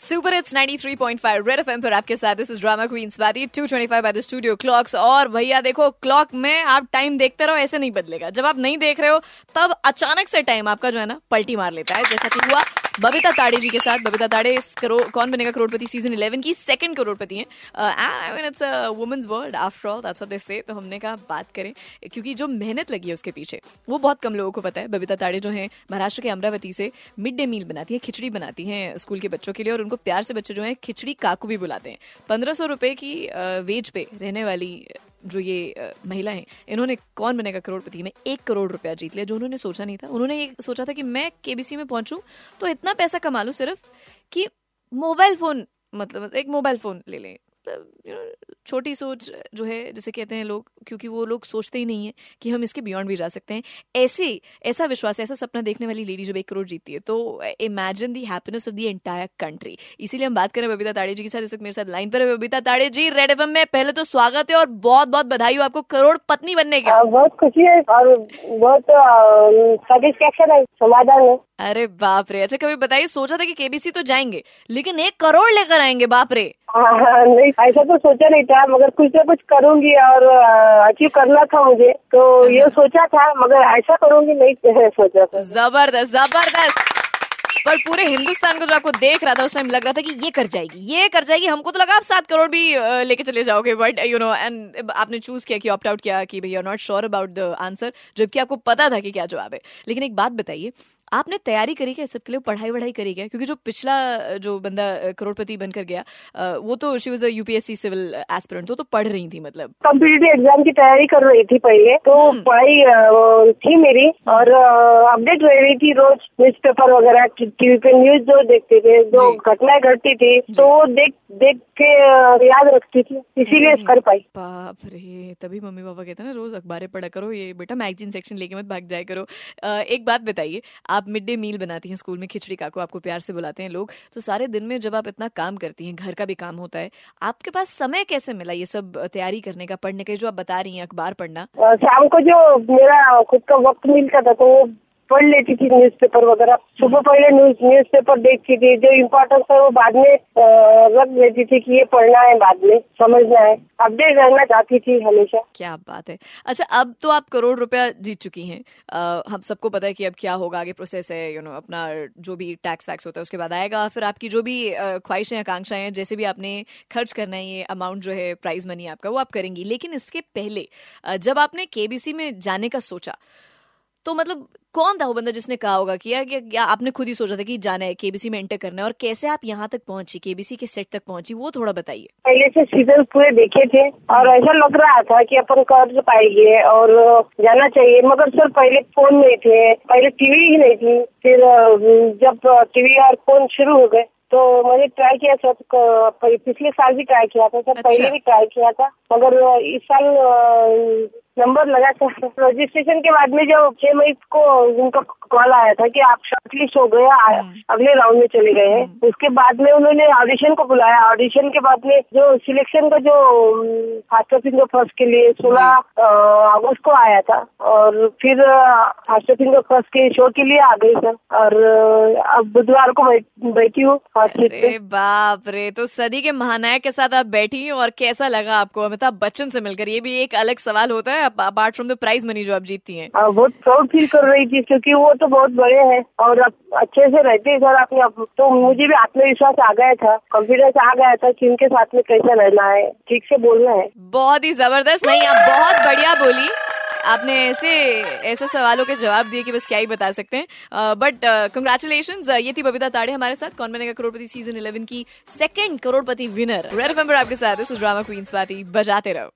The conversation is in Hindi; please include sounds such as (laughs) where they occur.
सुपर इट्स 93.5 रेड एफएम पर आपके साथ this is drama queen Swati 225 by the studio clocks और भैया, देखो क्लॉक में आप टाइम देखते रहो, ऐसे नहीं बदलेगा। जब आप नहीं देख रहे हो, तब अचानक से टाइम आपका जो है ना, पलटी मार लेता है, जैसा कि हुआ बबीता ताड़े जी के साथ। बबीता ताड़े इस करो, कौन बनेगा करोड़पति सीज़न 11 की सेकंड करोड़पति हैं। I mean it's a women's world after all that's what they say तो हमने कहा बात करें, क्योंकि जो मेहनत लगी है उसके पीछे, वो बहुत कम लोगों को पता है। बबीता ताड़े जो है, महाराष्ट्र के अमरावती से मिड डे मील बनाती है, खिचड़ी बनाती हैं स्कूल के बच्चों के लिए, और उनको प्यार से बच्चे जो है, खिचड़ी काकू भी बुलाते हैं। पंद्रह सौ की वेज पे रहने वाली जो ये महिला हैं, इन्होंने कौन बनेगा करोड़पति? में एक करोड़ रुपया जीत लिया, जो उन्होंने सोचा नहीं था। उन्होंने ये सोचा था कि मैं केबीसी में पहुंचूं तो इतना पैसा कमा लूँ सिर्फ़ कि मोबाइल फ़ोन मतलब एक मोबाइल फ़ोन ले लें। छोटी सोच जो है, जिसे कहते हैं लोग क्योंकि वो लोग सोचते ही नहीं है कि हम इसके बियॉन्ड भी जा सकते हैं। ऐसे ऐसा विश्वास ऐसा सपना देखने वाली लेडी जब एक करोड़ जीती है तो imagine the happiness of the entire country इसीलिए हम बात करें बबीता ताड़े जी के साथ इस वक्त मेरे साथ लाइन पर है बबीता ताड़े जी रेड एफ़ में पहले तो स्वागत है और बहुत बहुत बधाई हो आपको करोड़ पत्नी बनने की। बहुत खुशी है और बहुत सेटिस्फेक्शन है समाधान है। अरे बाप रे अच्छा कभी बताइए सोचा था कि केबीसी तो जाएँगे लेकिन एक करोड़ लेकर आएँगे बाप रे। हाँ, हाँ, नहीं ऐसा तो सोचा नहीं था मगर कुछ ना कुछ करूँगी और अचीव करना था मुझे तो। ये सोचा था मगर ऐसा करूँगी नहीं (laughs) सोचा था। ज़बरदस्त ज़बरदस्त। पर पूरे हिंदुस्तान को जो आपको देख रहा था उस टाइम लग रहा था कि ये कर जाएगी ये कर जाएगी। हमको तो लगा आप सात करोड़ भी लेके चले जाओगे बट यू नो एंड आपने चूज़ किया कि ऑप्ट आउट किया कि भैया not sure about the answer जबकि आपको पता था कि क्या जवाब है। लेकिन एक बात बताइए आपने तैयारी करी क्या सबके लिए? पढ़ाई वढ़ाई करी क्या? क्योंकि जो पिछला जो बंदा करोड़पति बनकर गया वो तो she was UPSC civil aspirant तो, तो पढ़ रही थी मतलब। कम्पिटेटिव एग्ज़ाम की तैयारी कर रही थी पहले तो हम्म। पढ़ाई थी मेरी हम्म। और अपडेट रह रही थी रोज न्यूज़ पेपर वगैरह टीवी पे न्यूज़ जो देखते थे जो घटनाएँ घटती थी तो वो देख देख के याद रखती थी इसीलिए हम्म। कर पाई। बाप रे तभी मम्मी पापा कहते ना रोज अखबारें पढ़ा करो ये बेटा मैगजीन सेक्शन लेके मत भाग जाए करो। एक बात बताइए आप मिड डे मील बनाती हैं स्कूल में खिचड़ी काको, आपको प्यार से बुलाते हैं लोग तो सारे दिन में जब आप इतना काम करती हैं, घर का भी काम होता है, आपके पास समय कैसे मिला ये सब तैयारी करने का, पढ़ने का, जो आप बता रही हैं अखबार पढ़ना? शाम को जो मेरा खुद का वक्त मिलता था तो वो पढ़ लेती थी न्यूज़पेपर वगैरह सुबह पहले न्यूज़ न्यूज़पेपर देखती थी जो इम्पोर्टेंस है वो बाद में रख लेती थी कि ये पढ़ना है बाद में समझना है अपडेट रहना चाहती थी हमेशा. क्या बात है. अच्छा अब तो आप करोड़ रुपया जीत चुकी हैं. हम सबको पता है कि अब क्या होगा, आगे प्रोसेस है यू नो अपना जो भी टैक्स वैक्स होता है, उसके बाद आएगा. फिर आपकी जो भी ख्वाहिशें, आकांक्षाएँ हैं, जैसे भी आपने खर्च करना है, ये अमाउंट जो है प्राइज मनी आपका, वो आप करेंगी. लेकिन इसके पहले जब आपने केबीसी में जाने का सोचा तो मतलब कौन था वो बंदा जिसने कहा होगा कि या, या आपने खुद ही सोचा था कि जाना है केबीसी में एंटर करना है और कैसे आप यहाँ तक पहुँची केबीसी के सेट तक पहुँची वो थोड़ा बताइए पहले से सीज़न पूरे देखे थे और ऐसा लग रहा था कि अपन कर पाएँगे और जाना चाहिए मगर सर पहले फ़ोन नहीं थे पहले टीवी ही नहीं थी फिर जब टीवी और फ़ोन शुरू हो गए तो मैंने ट्राई किया सर पिछले साल भी ट्राई किया था सर अच्छा। पहले भी ट्राई किया था मगर इस साल नंबर लगा था। रजिस्ट्रेशन के बाद में जब छह मई को उनका कॉल आया था कि आप शॉर्टलिस्ट हो गए हम्म। अगले राउंड में चले गए हैं। हम्म। उसके बाद में उन्होंने ऑडिशन को बुलाया। ऑडिशन के बाद में जो सिलेक्शन का जो फास्टर फिंगर फ़र्स्ट के लिए सोलह अगस्त को आया था। और फिर फास्टर फिंगर फ़र्स्ट के शो के लिए आ गई सर। और अब बुधवार को बैठी हूँ बाप रे तो सदी के महानायक के साथ आप बैठी और कैसा लगा आपको? अमिताभ बच्चन से मिलकर। ये भी एक अलग सवाल होता है apart from the prize money जो आप जीतती हैं। बहुत प्राउड फील कर रही थी क्योंकि वो तो बहुत बड़े हैं और अब अच्छे से रहते हैं सर अपने तो मुझे भी आत्मविश्वास आ गया था कॉन्फिडेंस आ गया था कि उनके साथ में कैसा रहना है, ठीक से बोलना है। बहुत ही ज़बरदस्त। नहीं, आप बहुत बढ़िया बोली। आपने ऐसे ऐसे सवालों के जवाब दिए कि बस क्या ही बता सकते हैं। बट कंग्रेचुलेशन ये थी बबीता ताड़े हमारे साथ। कौन बनेगा करोड़पति सीज़न इलेवन की सेकंड करोड़पति विनर रेड आपके साथ इस ड्रामा क्वींस स्वाति बजाते रहो।